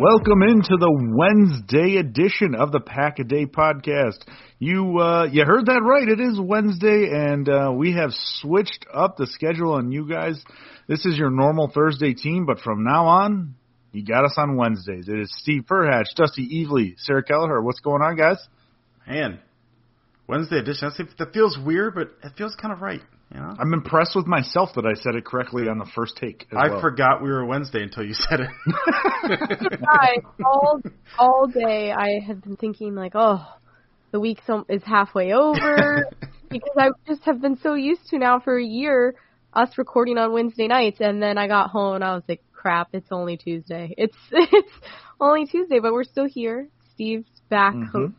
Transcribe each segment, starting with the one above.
Welcome into the Wednesday edition of the Pack a Day podcast. You uh, you heard that right. It is Wednesday, and uh, we have switched up the schedule on you guys. This is your normal Thursday team, but from now on, you got us on Wednesdays. It is Steve Perhatch, Dusty Evely, Sarah Kelleher. What's going on, guys? Man, Wednesday edition. That feels weird, but it feels kind of right. You know? I'm impressed with myself that I said it correctly on the first take. as I well. forgot we were Wednesday until you said it. I all all day I had been thinking like, oh, the week so, is halfway over because I just have been so used to now for a year us recording on Wednesday nights, and then I got home and I was like, crap, it's only Tuesday. It's it's only Tuesday, but we're still here. Steve's back, Mhm.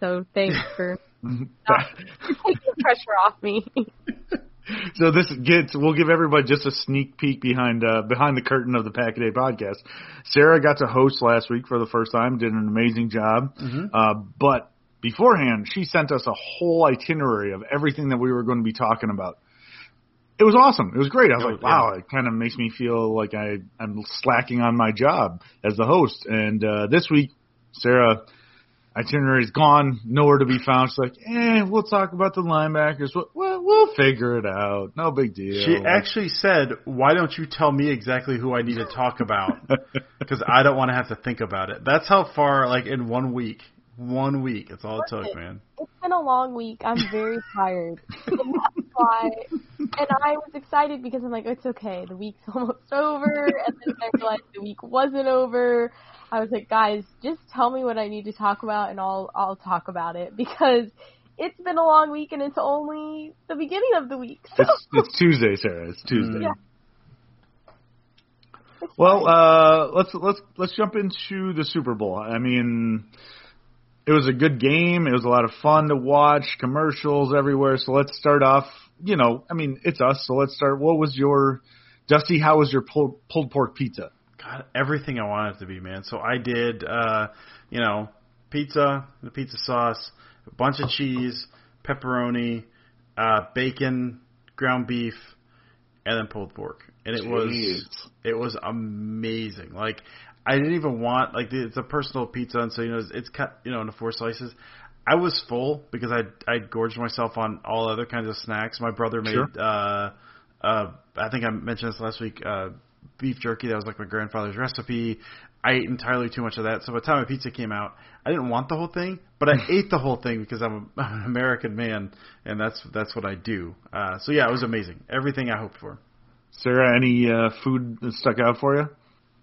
so thanks for not taking the pressure off me. So this gets we'll give everybody just a sneak peek behind uh, behind the curtain of the Pack a Day podcast. Sarah got to host last week for the first time, did an amazing job. Uh, but beforehand, she sent us a whole itinerary of everything that we were going to be talking about. It was awesome. It was great. I was Oh, like, wow, it kind of makes me feel like I I'm slacking on my job as the host. And uh, this week, Sarah itinerary's gone, nowhere to be found. She's like, eh, we'll talk about the linebackers. We'll, we'll, we'll figure it out. No big deal. she actually said, "Why don't you tell me exactly who I need to talk about? Because I don't want to have to think about it." That's how far, like in one week, one week. That's all it took, man. It's been a long week. I'm very tired. and that's why. And I was excited because I'm like, it's okay. The week's almost over. And then I realized the week wasn't over. I was like, guys, just tell me what I need to talk about, and I'll I'll talk about it because it's been a long week and it's only the beginning of the week. So it's, it's Tuesday, Sarah. It's Tuesday. Yeah. Well, uh, let's let's let's jump into the Super Bowl. I mean, it was a good game. It was a lot of fun to watch. Commercials everywhere. So let's start off. You know, I mean, it's us. So let's start. What was your Dusty? How was your pulled, pulled pork pizza? God, everything I wanted it to be, man. So I did, uh, you know, pizza, the pizza sauce, a bunch of cheese, pepperoni, uh, bacon, ground beef, and then pulled pork. And it was it was amazing. Like I didn't even want like it's a personal pizza, and so you know it's, it's cut you know into four slices. I was full because I I gorged myself on all other kinds of snacks. My brother made Sure. uh uh I think I mentioned this last week. Uh, beef jerky that was like my grandfather's recipe. I ate entirely too much of that. So by the time my pizza came out, I didn't want the whole thing, but I ate the whole thing because I'm, a, I'm an American man, and that's that's what I do. Uh, so yeah, it was amazing. Everything I hoped for. Sarah, any uh, food that stuck out for you?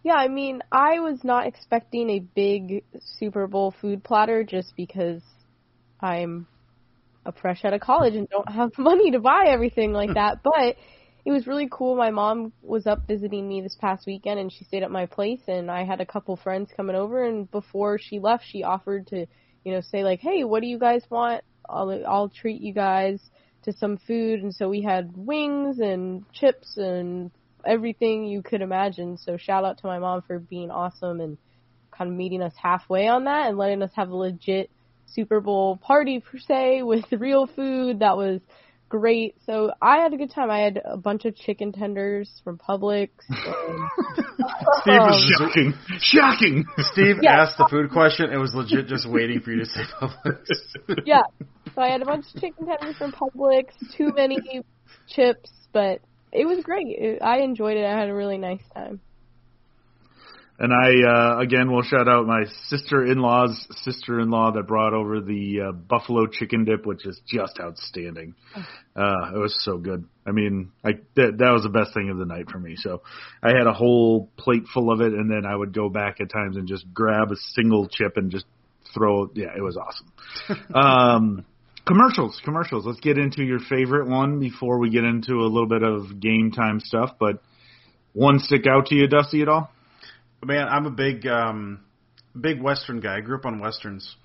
Yeah, I mean, I was not expecting a big Super Bowl food platter just because I'm a fresh out of college and don't have money to buy everything like that. But it was really cool. My mom was up visiting me this past weekend and she stayed at my place and I had a couple friends coming over and before she left she offered to, you know, say like, "Hey, what do you guys want? I'll I'll treat you guys to some food." And so we had wings and chips and everything you could imagine. So shout out to my mom for being awesome and kind of meeting us halfway on that and letting us have a legit Super Bowl party per se with real food that was great. So I had a good time. I had a bunch of chicken tenders from Publix. And, Steve was um, Shocking! Shocking! Steve Yeah. asked the food question. It was legit just waiting for you to say Publix. yeah. So I had a bunch of chicken tenders from Publix, too many chips, but it was great. It, I enjoyed it. I had a really nice time. And I uh, again will shout out my sister-in-law's sister-in-law that brought over the uh, buffalo chicken dip, which is just outstanding. Uh, it was so good. I mean, I that, that was the best thing of the night for me. So I had a whole plate full of it, and then I would go back at times and just grab a single chip and just throw. Yeah, it was awesome. um, commercials, commercials. Let's get into your favorite one before we get into a little bit of game time stuff. But one stick out to you, Dusty, at all? Man, I'm a big um big western guy. I grew up on westerns.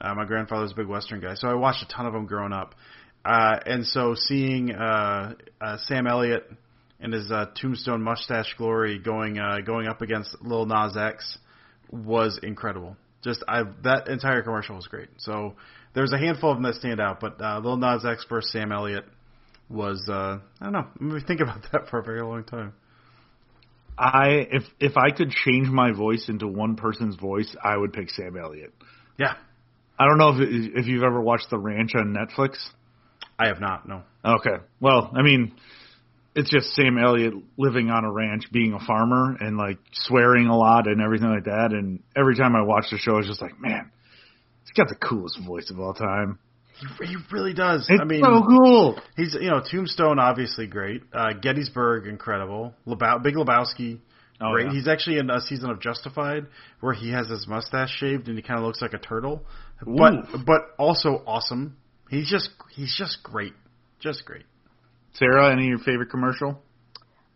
Uh, my grandfather's a big western guy, so I watched a ton of them growing up. Uh, and so seeing uh, uh, Sam Elliott and his uh, Tombstone mustache glory going uh, going up against Lil Nas X was incredible. Just I that entire commercial was great. So there's a handful of them that stand out, but uh, Lil Nas X versus Sam Elliott was uh, I don't know. Let me think about that for a very long time. I if if I could change my voice into one person's voice, I would pick Sam Elliott. Yeah, I don't know if if you've ever watched The Ranch on Netflix. I have not. No. Okay, well, I mean, it's just Sam Elliott living on a ranch, being a farmer, and like swearing a lot and everything like that. And every time I watch the show, it's just like, man, he's got the coolest voice of all time. He, he really does. It's I mean, so cool. He's you know Tombstone obviously great. Uh, Gettysburg incredible. Lebow- Big Lebowski Oh, great. yeah. He's actually in a season of Justified where he has his mustache shaved and he kind of looks like a turtle, but but also awesome. He's just he's just great, just great. Sarah, any of your favorite commercial?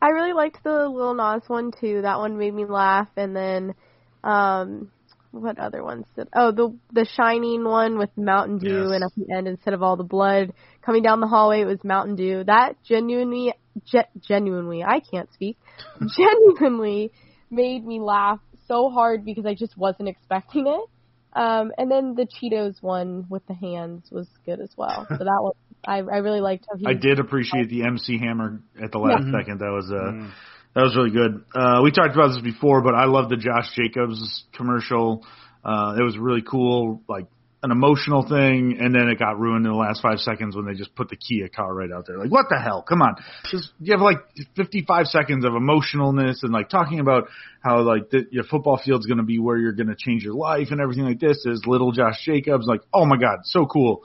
I really liked the Lil Nas one too. That one made me laugh. And then, um, what other ones did? Oh, the the Shining one with Mountain Dew, Yes. and at the end, instead of all the blood coming down the hallway, it was Mountain Dew. That genuinely, ge- genuinely, I can't speak. genuinely made me laugh so hard because I just wasn't expecting it. Um, and then the Cheetos one with the hands was good as well. So that one, I I really liked how he. I did appreciate the MC Hammer at the last Yeah. second. That was uh, Mm. That was really good. Uh, we talked about this before, but I love the Josh Jacobs commercial. Uh, it was really cool, like an emotional thing, and then it got ruined in the last five seconds when they just put the Kia car right out there. Like, what the hell? Come on, just you have like 55 seconds of emotionalness and like talking about how like the, your football field's going to be where you're going to change your life and everything like this. Is little Josh Jacobs like, oh my god, so cool.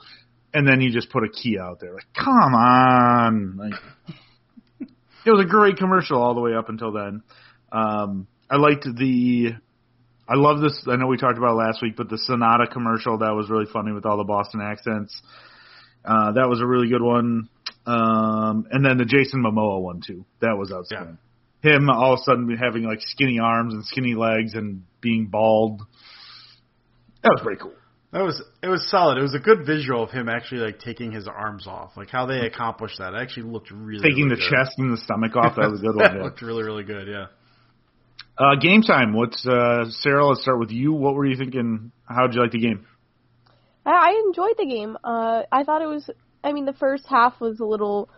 And then you just put a Kia out there. Like, come on. Like, it was a great commercial all the way up until then. Um, I liked the. I love this. I know we talked about it last week, but the Sonata commercial that was really funny with all the Boston accents. Uh, that was a really good one. Um, and then the Jason Momoa one too. That was outstanding. Him all of a sudden having like skinny arms and skinny legs and being bald. That was pretty cool. That was it was solid. It was a good visual of him actually like taking his arms off, like how they accomplished that. It actually looked really Taking really the good. chest and the stomach off. That was a good one. yeah. looked really really good. Yeah. Uh, game time. What's uh, Sarah? Let's start with you. What were you thinking? How'd you like the game? I, I enjoyed the game. Uh, I thought it was. I mean, the first half was a little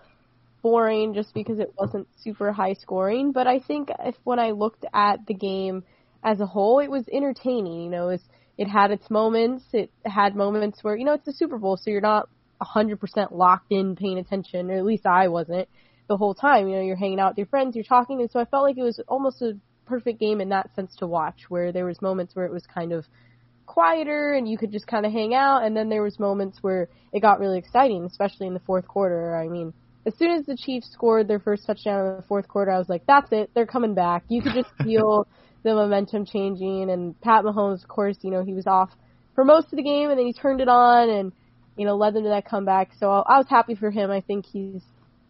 boring just because it wasn't super high scoring. But I think if when I looked at the game as a whole, it was entertaining. You know, it was it had its moments. It had moments where you know it's the Super Bowl, so you're not 100% locked in, paying attention, or at least I wasn't the whole time. You know, you're hanging out with your friends, you're talking, and so I felt like it was almost a perfect game in that sense to watch, where there was moments where it was kind of quieter and you could just kind of hang out, and then there was moments where it got really exciting, especially in the fourth quarter. I mean, as soon as the Chiefs scored their first touchdown in the fourth quarter, I was like, that's it, they're coming back. You could just feel the momentum changing, and Pat Mahomes, of course, you know, he was off for most of the game, and then he turned it on and you know led them to that comeback. So I was happy for him. I think he's,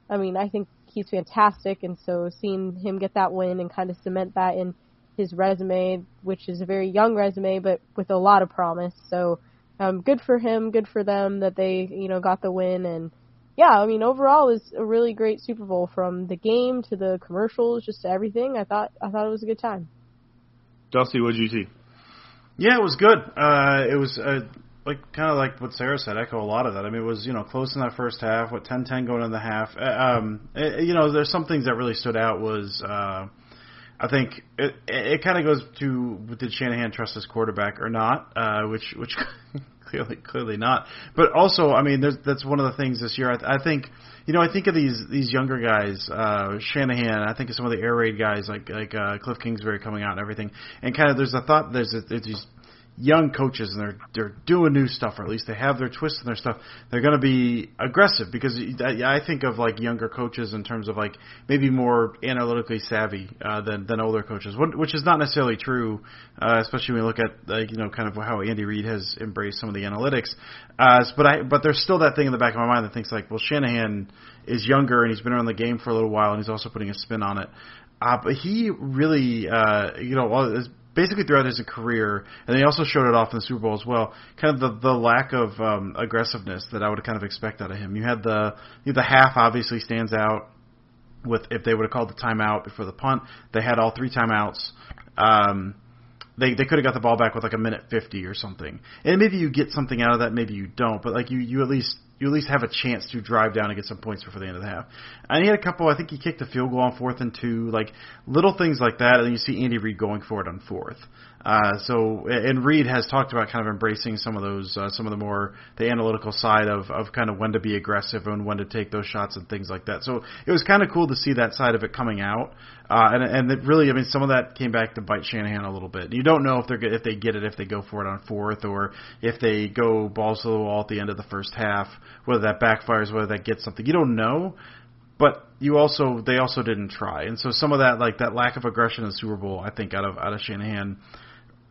I mean, I think he's fantastic, and so seeing him get that win and kind of cement that in his resume, which is a very young resume, but with a lot of promise. So, um, good for him, good for them that they, you know, got the win. And yeah, I mean, overall, it was a really great Super Bowl from the game to the commercials, just to everything. I thought, I thought it was a good time. Dusty, what did you see? Yeah, it was good. Uh, it was uh, like kind of like what Sarah said. Echo a lot of that. I mean, it was you know close in that first half. What 10-10 going in the half. Uh, um, it, you know, there's some things that really stood out. Was uh, I think it it kind of goes to did Shanahan trust his quarterback or not? Uh, which which clearly clearly not. But also, I mean, that's one of the things this year. I, I think you know I think of these these younger guys, uh, Shanahan. I think of some of the air raid guys like like uh, Cliff Kingsbury coming out and everything. And kind of there's a thought there's a, there's these young coaches and they're they're doing new stuff or at least they have their twists in their stuff they're going to be aggressive because I think of like younger coaches in terms of like maybe more analytically savvy uh, than than older coaches which is not necessarily true uh, especially when you look at like you know kind of how Andy Reid has embraced some of the analytics uh, but I but there's still that thing in the back of my mind that thinks like well Shanahan is younger and he's been around the game for a little while and he's also putting a spin on it uh, but he really, uh, you know, basically throughout his career, and he also showed it off in the Super Bowl as well. Kind of the the lack of um, aggressiveness that I would kind of expect out of him. You had the you had the half obviously stands out with if they would have called the timeout before the punt. They had all three timeouts. Um, they they could have got the ball back with like a minute fifty or something. And maybe you get something out of that, maybe you don't. But like you you at least you at least have a chance to drive down and get some points before the end of the half. And he had a couple. I think he kicked a field goal on fourth and two, like little things like that. And then you see Andy Reid going for it on fourth. Uh, so and Reid has talked about kind of embracing some of those, uh, some of the more the analytical side of of kind of when to be aggressive and when to take those shots and things like that. So it was kind of cool to see that side of it coming out. Uh, and and it really, I mean, some of that came back to bite Shanahan a little bit. You don't know if they're if they get it if they go for it on fourth or if they go balls to the wall at the end of the first half, whether that backfires, whether that gets something. You don't know, but you also they also didn't try, and so some of that like that lack of aggression in the Super Bowl, I think out of out of Shanahan,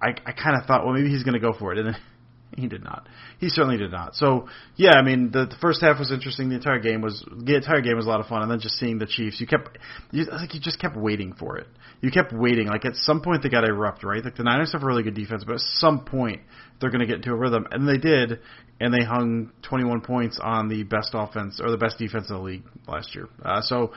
I I kind of thought well maybe he's going to go for it, and then he did not. He certainly did not. So yeah, I mean the, the first half was interesting. The entire game was the entire game was a lot of fun, and then just seeing the Chiefs, you kept you, like you just kept waiting for it. You kept waiting. Like at some point they got to erupt, right? Like the Niners have a really good defense, but at some point they're going to get into a rhythm, and they did, and they hung 21 points on the best offense or the best defense in the league last year. Uh, so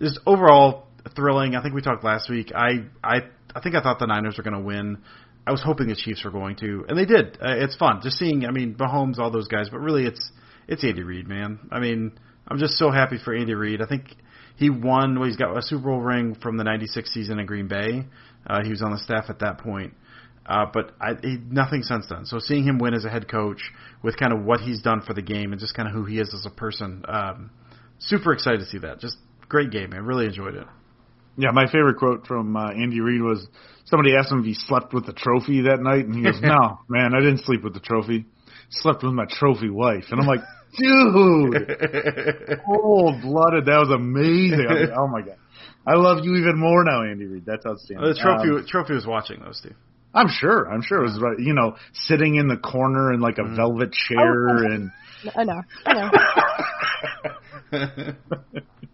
just overall thrilling. I think we talked last week. I I I think I thought the Niners were going to win. I was hoping the Chiefs were going to, and they did. Uh, it's fun just seeing. I mean, Mahomes, all those guys, but really, it's it's Andy Reid, man. I mean, I'm just so happy for Andy Reid. I think he won. Well, he's got a Super Bowl ring from the '96 season in Green Bay. Uh, he was on the staff at that point. Uh, but I, he, nothing since then. So seeing him win as a head coach with kind of what he's done for the game and just kind of who he is as a person, um, super excited to see that. Just great game, man. Really enjoyed it. Yeah, my favorite quote from uh, Andy Reid was somebody asked him if he slept with the trophy that night, and he goes, "No, man, I didn't sleep with the trophy. Slept with my trophy wife." And I'm like, "Dude, cold blooded. That was amazing." Like, oh my god, I love you even more now, Andy Reid. That's outstanding. The trophy um, trophy was watching though, Steve. I'm sure. I'm sure it was right. You know, sitting in the corner in like a mm. velvet chair oh, and. I know. I know.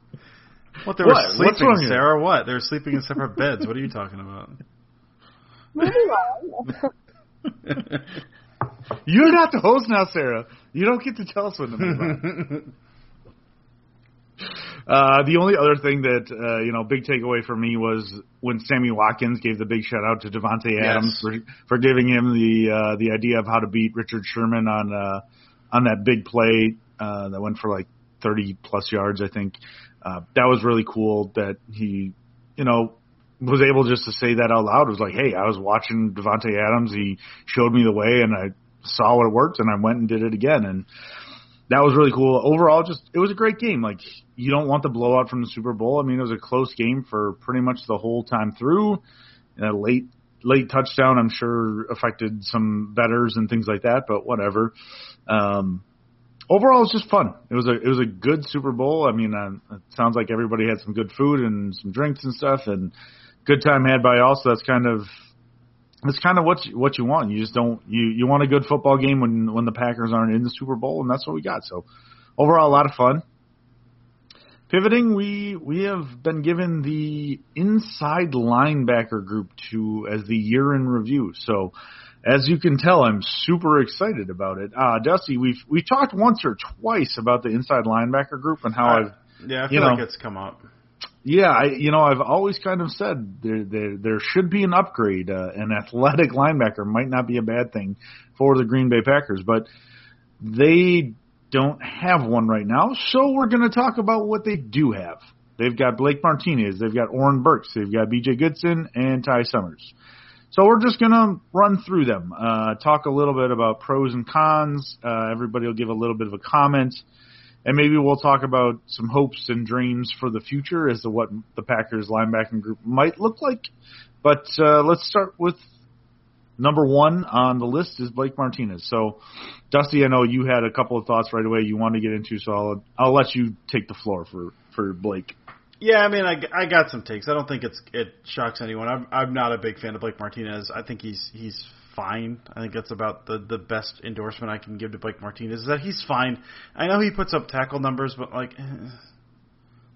What they were what? sleeping, Sarah? What they were sleeping in separate beds? What are you talking about? You're not the host now, Sarah. You don't get to tell us when to move on. Uh, the only other thing that uh, you know, big takeaway for me was when Sammy Watkins gave the big shout out to Davante Adams yes. for for giving him the uh, the idea of how to beat Richard Sherman on uh, on that big play uh, that went for like 30 plus yards, I think. Uh, that was really cool that he, you know, was able just to say that out loud. It was like, hey, I was watching Davante Adams. He showed me the way, and I saw what it worked, and I went and did it again. And that was really cool. Overall, just it was a great game. Like you don't want the blowout from the Super Bowl. I mean, it was a close game for pretty much the whole time through. And a late late touchdown, I'm sure, affected some bettors and things like that. But whatever. Um, overall, it was just fun. It was a it was a good Super Bowl. I mean, uh, it sounds like everybody had some good food and some drinks and stuff, and good time had by all. So that's kind of it's kind of what you, what you want. You just don't you you want a good football game when when the Packers aren't in the Super Bowl, and that's what we got. So overall, a lot of fun. Pivoting, we we have been given the inside linebacker group to as the year in review. So as you can tell, I'm super excited about it. Uh, Dusty, we've we talked once or twice about the inside linebacker group and how I, I've yeah, I feel you know, like it's come up. yeah, I you know I've always kind of said there there, there should be an upgrade. Uh, an athletic linebacker might not be a bad thing for the Green Bay Packers, but they don't have one right now. So we're going to talk about what they do have. They've got Blake Martinez, they've got Oren Burks, they've got B.J. Goodson, and Ty Summers. So we're just going to run through them, uh, talk a little bit about pros and cons. Uh, everybody will give a little bit of a comment and maybe we'll talk about some hopes and dreams for the future as to what the Packers linebacking group might look like. But uh, let's start with number one on the list is Blake Martinez. So, Dusty, I know you had a couple of thoughts right away you want to get into, so I'll I'll let you take the floor for for Blake. Yeah, I mean, I, I got some takes. I don't think it's it shocks anyone. I'm I'm not a big fan of Blake Martinez. I think he's he's fine. I think that's about the the best endorsement I can give to Blake Martinez is that he's fine. I know he puts up tackle numbers, but like.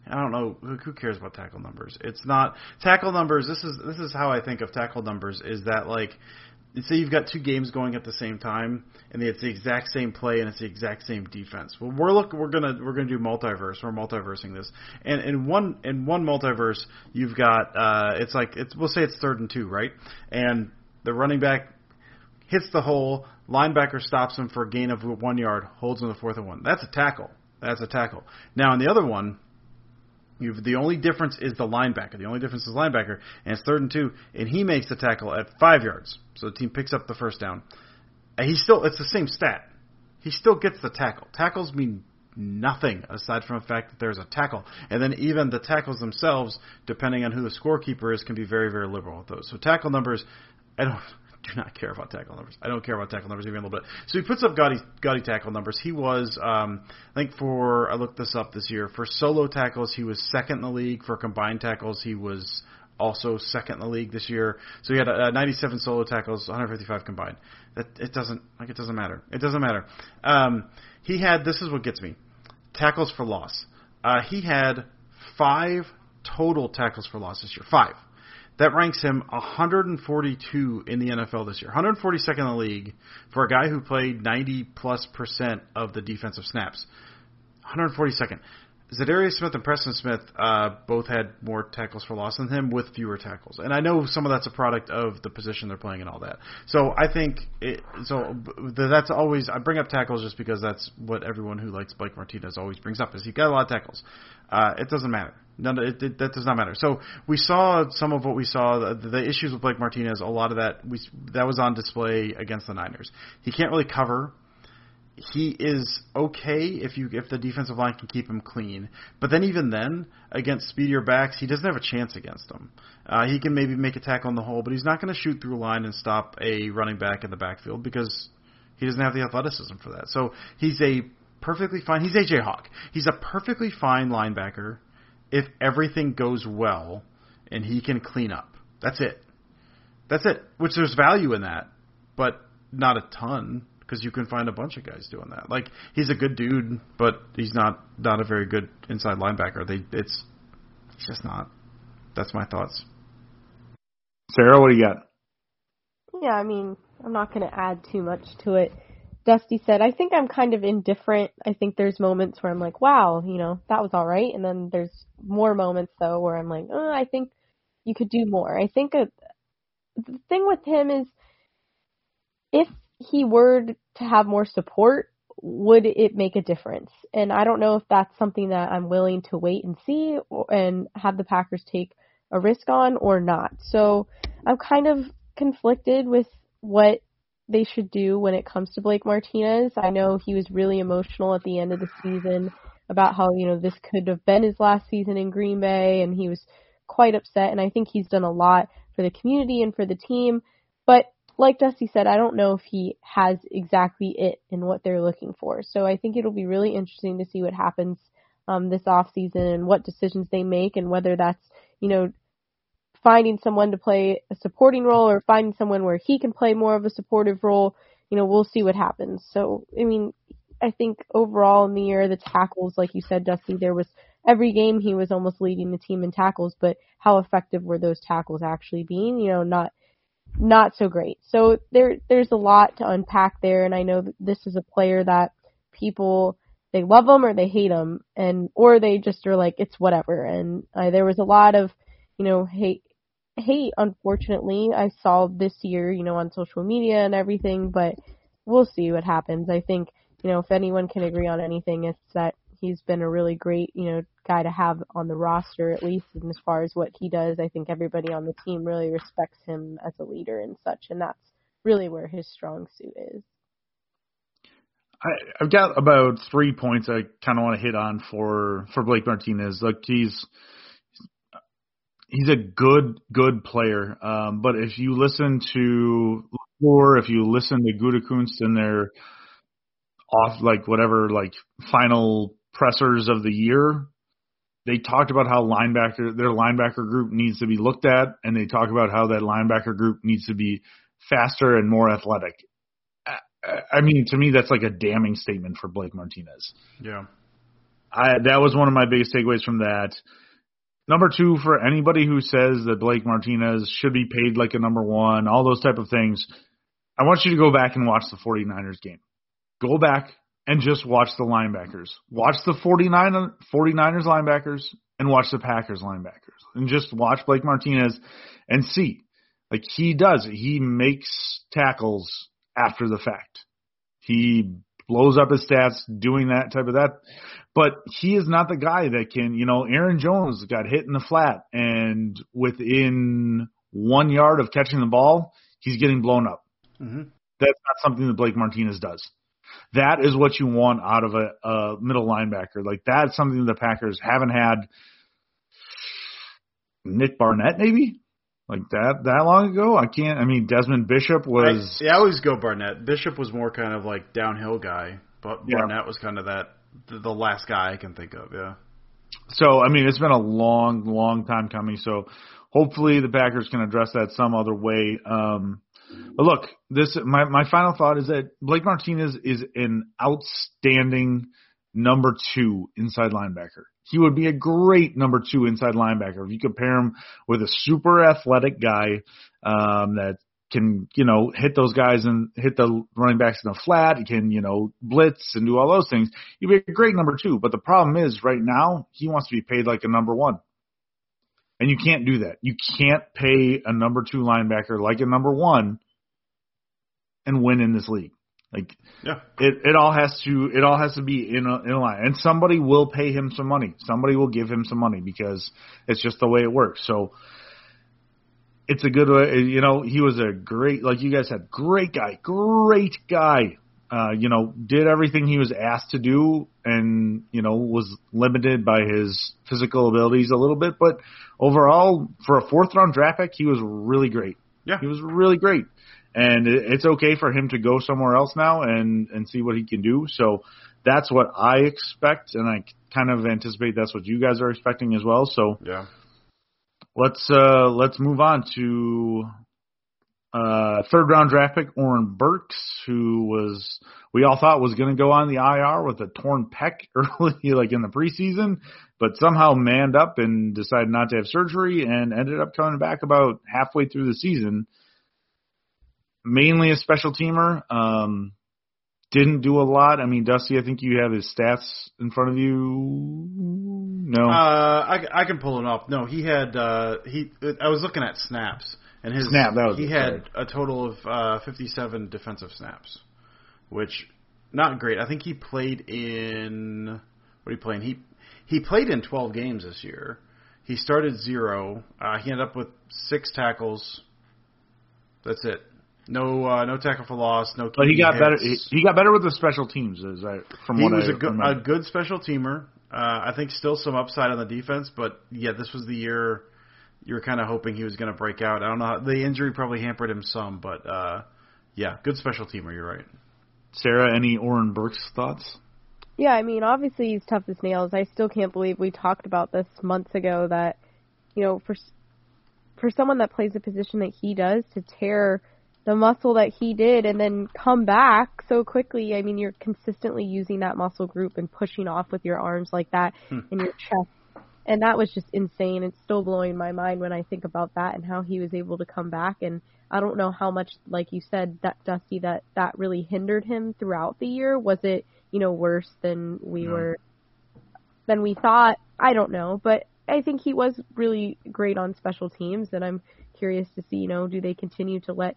I don't know who, who cares about tackle numbers. It's not tackle numbers. This is this is how I think of tackle numbers. Is that like say you've got two games going at the same time, and it's the exact same play and it's the exact same defense. Well, we're look we're gonna we're gonna do multiverse. We're multiversing this, and in one in one multiverse, you've got uh, it's like it's we'll say it's third and two, right? And the running back hits the hole, linebacker stops him for a gain of one yard, holds him to fourth and one. That's a tackle. That's a tackle. Now, in the other one, you've, the only difference is the linebacker. The only difference is linebacker, and it's third and two, and he makes the tackle at five yards. So the team picks up the first down. And he still, it's the same stat. He still gets the tackle. Tackles mean nothing aside from the fact that there's a tackle. And then even the tackles themselves, depending on who the scorekeeper is, can be very, very liberal with those. So tackle numbers, I don't do not care about tackle numbers. I don't care about tackle numbers even a little bit. So he puts up gaudy, gaudy tackle numbers. He was, um, I think for, I looked this up this year, for solo tackles, he was second in the league. For combined tackles, he was also second in the league this year. So he had uh, 97 solo tackles, 155 combined. That it doesn't like it doesn't matter. It doesn't matter. Um, he had this is what gets me tackles for loss. Uh, he had five total tackles for loss this year. Five. That ranks him 142 in the NFL this year, 142nd in the league for a guy who played 90 plus percent of the defensive snaps. 142nd. Za'Darius Smith and Preston Smith uh, both had more tackles for loss than him with fewer tackles, and I know some of that's a product of the position they're playing and all that. So I think it, so. That's always I bring up tackles just because that's what everyone who likes Blake Martinez always brings up is he got a lot of tackles. Uh, it doesn't matter. None, it, it, that does not matter. So we saw some of what we saw. The, the issues with Blake Martinez, a lot of that we that was on display against the Niners. He can't really cover he is okay if you if the defensive line can keep him clean. But then even then, against speedier backs, he doesn't have a chance against them. Uh, he can maybe make a tackle on the hole, but he's not going to shoot through line and stop a running back in the backfield because he doesn't have the athleticism for that. So he's a perfectly fine. He's AJ Hawk. He's a perfectly fine linebacker if everything goes well and he can clean up. That's it. That's it. Which there's value in that, but not a ton because you can find a bunch of guys doing that. Like he's a good dude, but he's not not a very good inside linebacker. They it's he's just not. That's my thoughts. Sarah, what do you got? Yeah, I mean, I'm not going to add too much to it. Dusty said, I think I'm kind of indifferent. I think there's moments where I'm like, wow, you know, that was all right. And then there's more moments, though, where I'm like, oh, I think you could do more. I think a, the thing with him is if he were to have more support, would it make a difference? And I don't know if that's something that I'm willing to wait and see or, and have the Packers take a risk on or not. So I'm kind of conflicted with what they should do when it comes to Blake Martinez. I know he was really emotional at the end of the season about how, you know, this could have been his last season in Green Bay and he was quite upset and I think he's done a lot for the community and for the team. But like Dusty said, I don't know if he has exactly it in what they're looking for. So I think it'll be really interesting to see what happens um, this off season and what decisions they make and whether that's, you know, finding someone to play a supporting role or finding someone where he can play more of a supportive role. You know, we'll see what happens. So, I mean, I think overall in the year, the tackles, like you said, Dusty, there was every game he was almost leading the team in tackles, but how effective were those tackles actually being? You know, not not so great. So there there's a lot to unpack there, and I know this is a player that people they love him or they hate him, and or they just are like it's whatever. And uh, there was a lot of you know hate hate unfortunately I saw this year you know on social media and everything, but we'll see what happens. I think you know if anyone can agree on anything, it's that he's been a really great, you know, guy to have on the roster at least. And as far as what he does, I think everybody on the team really respects him as a leader and such, and that's really where his strong suit is. I, I've got about three points I kind of want to hit on for for Blake Martinez. Like he's he's a good good player, um, but if you listen to or if you listen to Gutekunst and their off like whatever like final pressers of the year, they talked about how linebacker their linebacker group needs to be looked at, and they talk about how that linebacker group needs to be faster and more athletic. I mean, to me, that's like a damning statement for Blake Martinez. Yeah, I that was one of my biggest takeaways from that. Number two, for anybody who says that Blake Martinez should be paid like a number one, all those type of things, I want you to go back and watch the 49ers game. Go back, and just watch the linebackers. Watch the 49, 49ers linebackers and watch the Packers linebackers. And just watch Blake Martinez and see. Like he does. He makes tackles after the fact. He blows up his stats doing that type of that. But he is not the guy that can, you know, Aaron Jones got hit in the flat and within one yard of catching the ball, he's getting blown up. Mm-hmm. That's not something that Blake Martinez does. That is what you want out of a, a middle linebacker. Like that's something the Packers haven't had. Nick Barnett, maybe like that that long ago. I can't. I mean, Desmond Bishop was. I, yeah, I always go Barnett. Bishop was more kind of like downhill guy, but Yeah. Barnett was kind of that the, the last guy I can think of. Yeah. So I mean, it's been a long, long time coming. So hopefully the Packers can address that some other way. Um, but look, this my my final thought is that Blake Martinez is an outstanding number two inside linebacker. He would be a great number two inside linebacker if you compare him with a super athletic guy um, that can you know hit those guys and hit the running backs in the flat. He can you know blitz and do all those things. He'd be a great number two. But the problem is right now he wants to be paid like a number one. And you can't do that. You can't pay a number two linebacker like a number one and win in this league. Like Yeah. it, it all has to it all has to be in a, in a line, and somebody will pay him some money. Somebody will give him some money because it's just the way it works. So it's a good way. You know, he was a great, like you guys said, great guy, great guy. Uh, you know, did everything he was asked to do, and you know was limited by his physical abilities a little bit, but overall, for a fourth round draft pick, he was really great. Yeah. he was really great and it's okay for him to go somewhere else now and and see what he can do. So that's what I expect, and I kind of anticipate that's what you guys are expecting as well. So Yeah. let's uh let's move on to uh third round draft pick Oren Burks, who was we all thought was going to go on the IR with a torn pec early, like in the preseason, but somehow manned up and decided not to have surgery and ended up coming back about halfway through the season mainly a special teamer. Um, didn't do a lot. I mean, Dusty, I think you have his stats in front of you. No. Uh, I, I can pull it up. No, he had uh, he. I was looking at snaps, and his Snap, that was he had a total of uh, 57 defensive snaps, which not great. I think he played in what are you playing? He he played in 12 games this year. He started zero. Uh, he ended up with six tackles. That's it. No, uh, no tackle for loss. No. But he key got better. He, he got better with the special teams, as I from He what was I a good, a good special teamer. Uh, I think still some upside on the defense, but yeah, this was the year you were kind of hoping he was going to break out. I don't know. How, the injury probably hampered him some, but uh, yeah, good special teamer. You're right. Sarah, any Oren Burks thoughts? Yeah, I mean, obviously he's tough as nails. I still can't believe we talked about this months ago that, you know, for for someone that plays the position that he does to tear the muscle that he did and then come back so quickly. I mean, you're consistently using that muscle group and pushing off with your arms like that hmm. in your chest. And that was just insane. It's still blowing my mind when I think about that and how he was able to come back. And I don't know how much, like you said, that Dusty, that that really hindered him throughout the year. Was it, you know, worse than we No. were, than we thought? I don't know, but I think he was really great on special teams, and I'm curious to see, you know, do they continue to let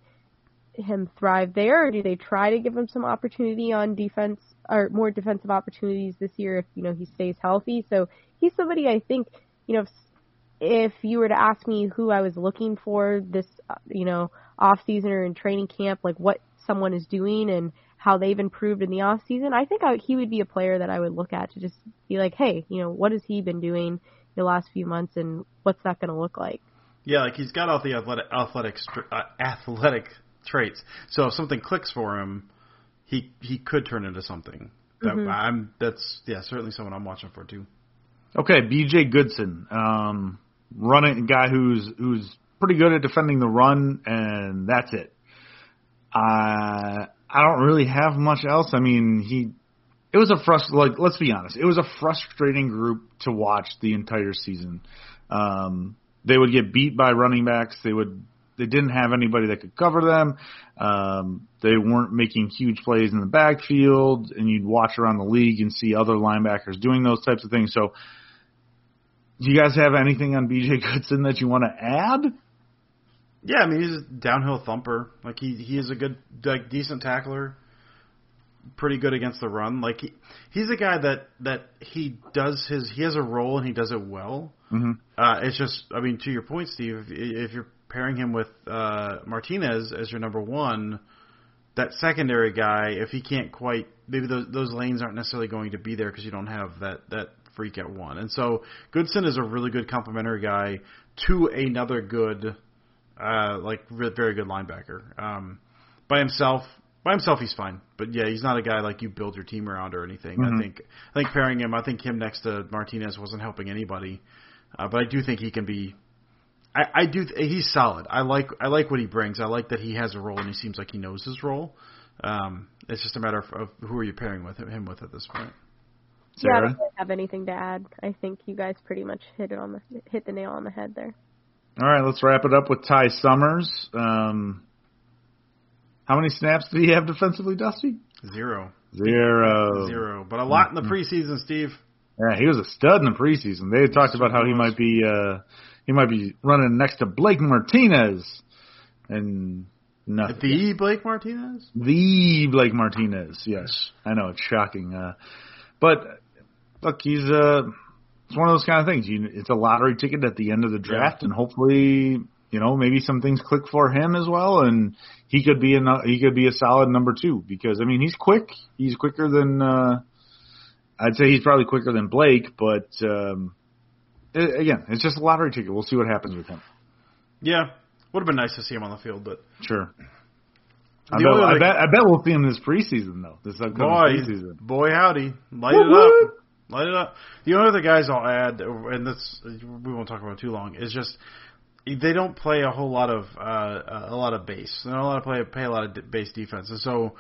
him thrive there, or do they try to give him some opportunity on defense or more defensive opportunities this year if you know he stays healthy? So he's somebody I think, you know, if, if you were to ask me who I was looking for this, you know, off season or in training camp, like what someone is doing and how they've improved in the off season, I think I, he would be a player that I would look at to just be like, hey, you know, what has he been doing the last few months, and what's that going to look like? Yeah, like he's got all the athletic athletic uh, athletic traits. So if something clicks for him, he he could turn into something. That Mhm. I'm that's yeah certainly someone I'm watching for too. Okay, B.J. Goodson, um, running guy who's who's pretty good at defending the run, and that's it. I I don't really have much else. I mean, he it was a frust like let's be honest, it was a frustrating group to watch the entire season. Um, they would get beat by running backs. They would they didn't have anybody that could cover them. Um, they weren't making huge plays in the backfield, and you'd watch around the league and see other linebackers doing those types of things. So, do you guys have anything on BJ Goodson that you want to add? Yeah, I mean he's a downhill thumper. Like he he is a good like decent tackler. Pretty good against the run. Like he he's a guy that that he does his he has a role and he does it well. Mm-hmm. Uh, it's just, I mean, to your point, Steve, if, if you're pairing him with uh, Martinez as your number one, that secondary guy, if he can't quite, maybe those those lanes aren't necessarily going to be there because you don't have that that freak at one. And so Goodson is a really good complementary guy to another good, uh, like re- very good linebacker. Um, by himself, by himself he's fine, but yeah, he's not a guy like you build your team around or anything. Mhm. I think I think pairing him, I think him next to Martinez wasn't helping anybody. Uh, but I do think he can be. I, I do. He's solid. I like. I like what he brings. I like that he has a role and he seems like he knows his role. Um, it's just a matter of, of who are you pairing with him with at this point. Yeah, I don't really have anything to add. I think you guys pretty much hit it on the hit the nail on the head there. All right, let's wrap it up with Ty Summers. Um, how many snaps did he have defensively, Dusty? Zero, Zero. zero, Zero. but a lot in Mm-hmm. the preseason, Steve. Yeah, he was a stud in the preseason. They had talked about how he might be uh he might be running next to Blake Martinez and nothing. The Blake Martinez. The Blake Martinez, yes. I know it's shocking. Uh but look, he's uh it's one of those kind of things. You it's a lottery ticket at the end of the draft and hopefully, you know, maybe some things click for him as well and he could be a he could be a solid number 2 because I mean, he's quick. He's quicker than uh I'd say he's probably quicker than Blake, but um, i again, it's just a lottery ticket. We'll see what happens with him. Yeah, would have been nice to see him on the field, but Sure. I bet, I bet I bet we'll see him this preseason though. This upcoming boy, preseason. boy, howdy, light it up, light it up. The only other guys I'll add, and this we won't talk about too long, is just they don't play a whole lot of uh, a lot of base. They don't a lot of play pay a lot of d- base defense, and so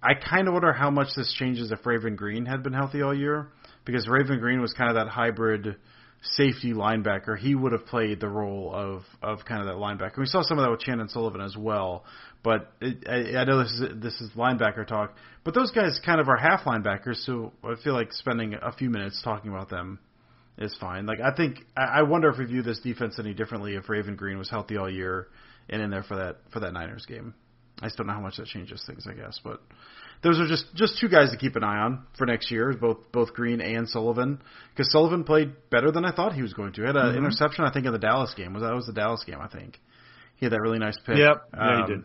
I kind of wonder how much this changes if Raven Greene had been healthy all year, because Raven Greene was kind of that hybrid safety linebacker. He would have played the role of of kind of that linebacker. We saw some of that with Chandon Sullivan as well. But it, I, I know this is this is linebacker talk, but those guys kind of are half linebackers, so I feel like spending a few minutes talking about them is fine. Like I think I I wonder if we view this defense any differently if Raven Greene was healthy all year and in there for that for that Niners game. I still don't know how much that changes things, I guess, but those are just just two guys to keep an eye on for next year, both both Greene and Sullivan, because Sullivan played better than I thought he was going to. He had an Mhm. interception, I think, in the Dallas game. Was that was the Dallas game? I think he had that really nice pick. Yep. Yeah, Um, he did.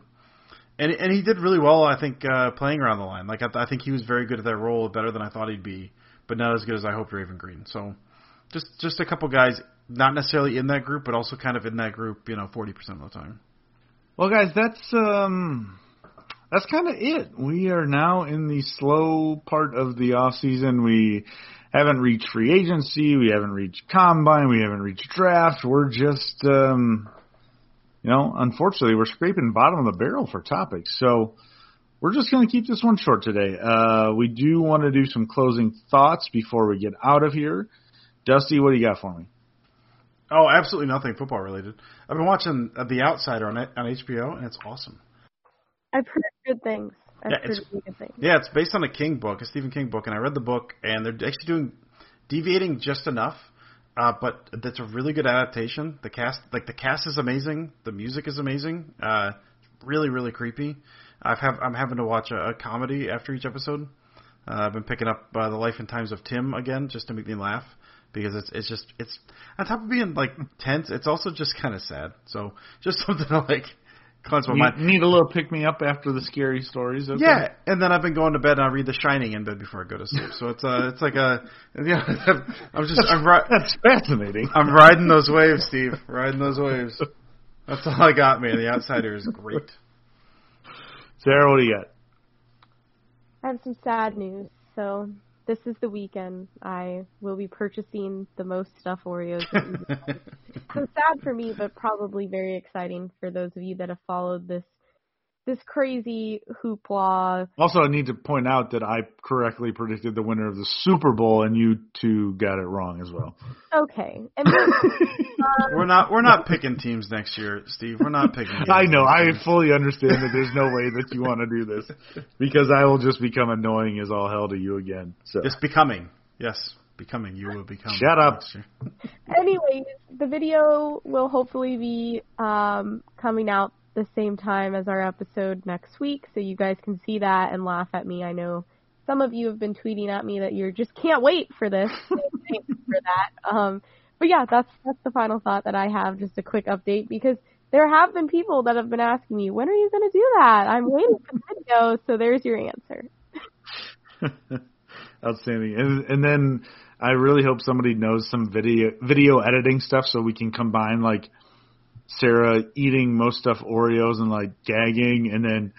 and and he did really well. I think uh, playing around the line. Like I, I think he was very good at that role, better than I thought he'd be, but not as good as I hoped Raven Greene. So just just a couple guys, not necessarily in that group, but also kind of in that group. You know, forty percent of the time. Well, guys, that's um, that's kind of it. We are now in the slow part of the off season. We haven't reached free agency. We haven't reached combine. We haven't reached draft. We're just, um, you know, unfortunately, we're scraping bottom of the barrel for topics. So we're just going to keep this one short today. Uh, we do want to do some closing thoughts before we get out of here. Dusty, what do you got for me? Oh, absolutely nothing football related. I've been watching uh, The Outsider on on HBO, and it's awesome. I've heard good things. I've Yeah, it's- really good things. Yeah, it's based on a King book, a Stephen King book, and I read the book, and they're actually doing deviating just enough. Uh, but that's a really good adaptation. The cast, like the cast, is amazing. The music is amazing. Uh, really, really creepy. I've have I'm having to watch a, a comedy after each episode. Uh, I've been picking up uh, the Life and Times of Tim again just to make me laugh because it's it's just it's on top of being like tense, it's also just kind of sad. So just something to like cleanse my You mind. need a little pick me up after the scary stories. Okay? Yeah, and then I've been going to bed and I read The Shining in bed before I go to sleep. So it's uh, it's like a yeah. I'm just I'm ri- That's fascinating. I'm riding those waves, Steve. Riding those waves. That's all I got, man. The Outsider is great. Sarah, what do you got? I have some sad news. So this is the weekend. I will be purchasing the Most Stuf Oreos. so sad for me, but probably very exciting for those of you that have followed this this crazy hoopla. Also, I need to point out that I correctly predicted the winner of the Super Bowl, and you two got it wrong as well. Okay, and then, We're not we're not picking teams next year, Steve. We're not picking. Teams I know. next I year. fully understand that there's no way that you want to do this because I will just become annoying as all hell to you again. So It's becoming. Yes, becoming. You will become. Shut up. anyways, the video will hopefully be um, coming out the same time as our episode next week, so you guys can see that and laugh at me. I know some of you have been tweeting at me that you just can't wait for this. Thanks for that. Um, but yeah, that's that's the final thought that I have. Just a quick update because there have been people that have been asking me, when are you going to do that? I'm waiting for the video. So there's your answer. outstanding. And and then I really hope somebody knows some video video editing stuff so we can combine like Sarah eating Most Stuf Oreos and like gagging, and then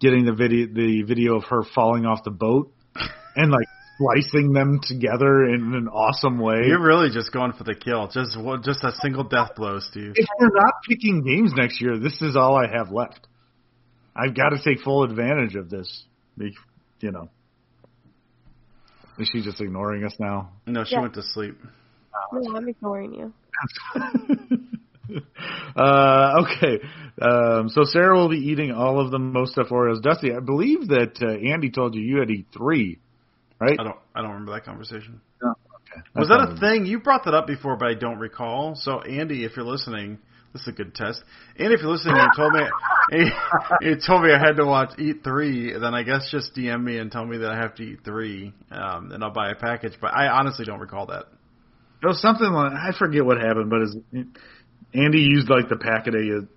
getting the video the video of her falling off the boat and like splicing them together in an awesome way. You're really just going for the kill. Just one- just a single death blow, Steve. if we're not picking games next year, this is all I have left. I've got to take full advantage of this. You know. Is she just ignoring us now? No, she Yeah. went to sleep. No, I'm ignoring you. uh, okay. Um, so Sarah will be eating all of the Most Stuf Oreos. Dusty, I believe that uh, Andy told you you had to eat three, right? I don't I don't remember that conversation. Oh, okay. Was that a not- thing? You brought that up before, but I don't recall. So, Andy, if you're listening, this is a good test. Andy, if you're listening, and you told me you told me I had to watch Eat Three. Then I guess just DM me and tell me that I have to eat three, um, and I'll buy a package. But I honestly don't recall that. It was something like I forget what happened, but is Andy used like the packet of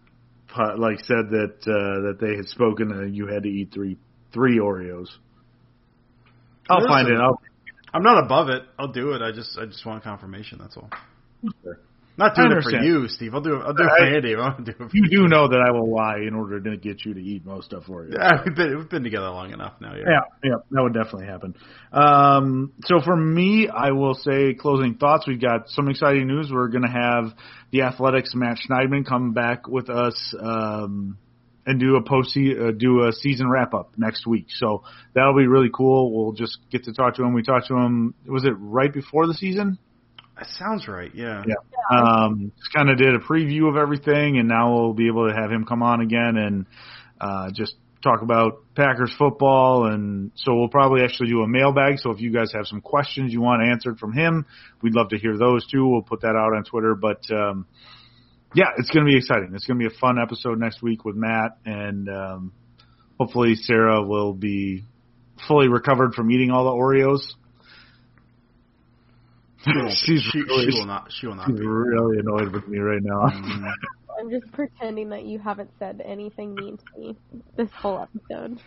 like said that uh, that they had spoken and you had to eat three three Oreos. I'll find it. I'll I'm not above it. I'll do it. I just I just want confirmation. That's all. Sure. Not doing it for you, Steve. I'll do it. I'll do it for I- Andy. I won't do it for you you do know that I will lie in order to get you to eat Most Stuf Oreos. Yeah, we've been we've been together long enough now. Yeah. Yeah, yeah, that would definitely happen. Um, so for me, I will say closing thoughts. We've got some exciting news. We're going to have the Athletic's Matt Schneidman come back with us um, and do a post uh, do a season wrap up next week. So that'll be really cool. We'll just get to talk to him. We talked to him. Was it right before the season? That sounds right. Yeah. Yeah. Um, just kind of did a preview of everything, and now we'll be able to have him come on again and uh, just talk about Packers football. And so we'll probably actually do a mailbag. So if you guys have some questions you want answered from him, we'd love to hear those too. We'll put that out on Twitter. But um, yeah, it's going to be exciting. It's going to be a fun episode next week with Matt, and um, hopefully Sarah will be fully recovered from eating all the Oreos. She, won't, She's she, really- she will not. She will not She's be. really annoyed with me right now. Mm, I'm just pretending that you haven't said anything mean to me this whole episode.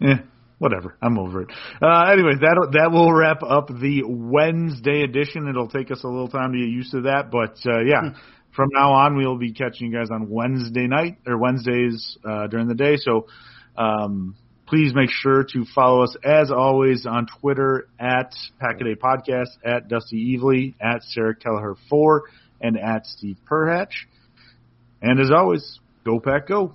Yeah, whatever. I'm over it. Uh, anyways, that that will wrap up the Wednesday edition. It'll take us a little time to get used to that, but uh, yeah, from now on we'll be catching you guys on Wednesday night or Wednesdays uh, during the day. So um, please make sure to follow us as always on Twitter at Packaday Podcast, at Dusty Evely, at Sarah Kelleher four, and at Steve Perhatch. And as always, go pack go.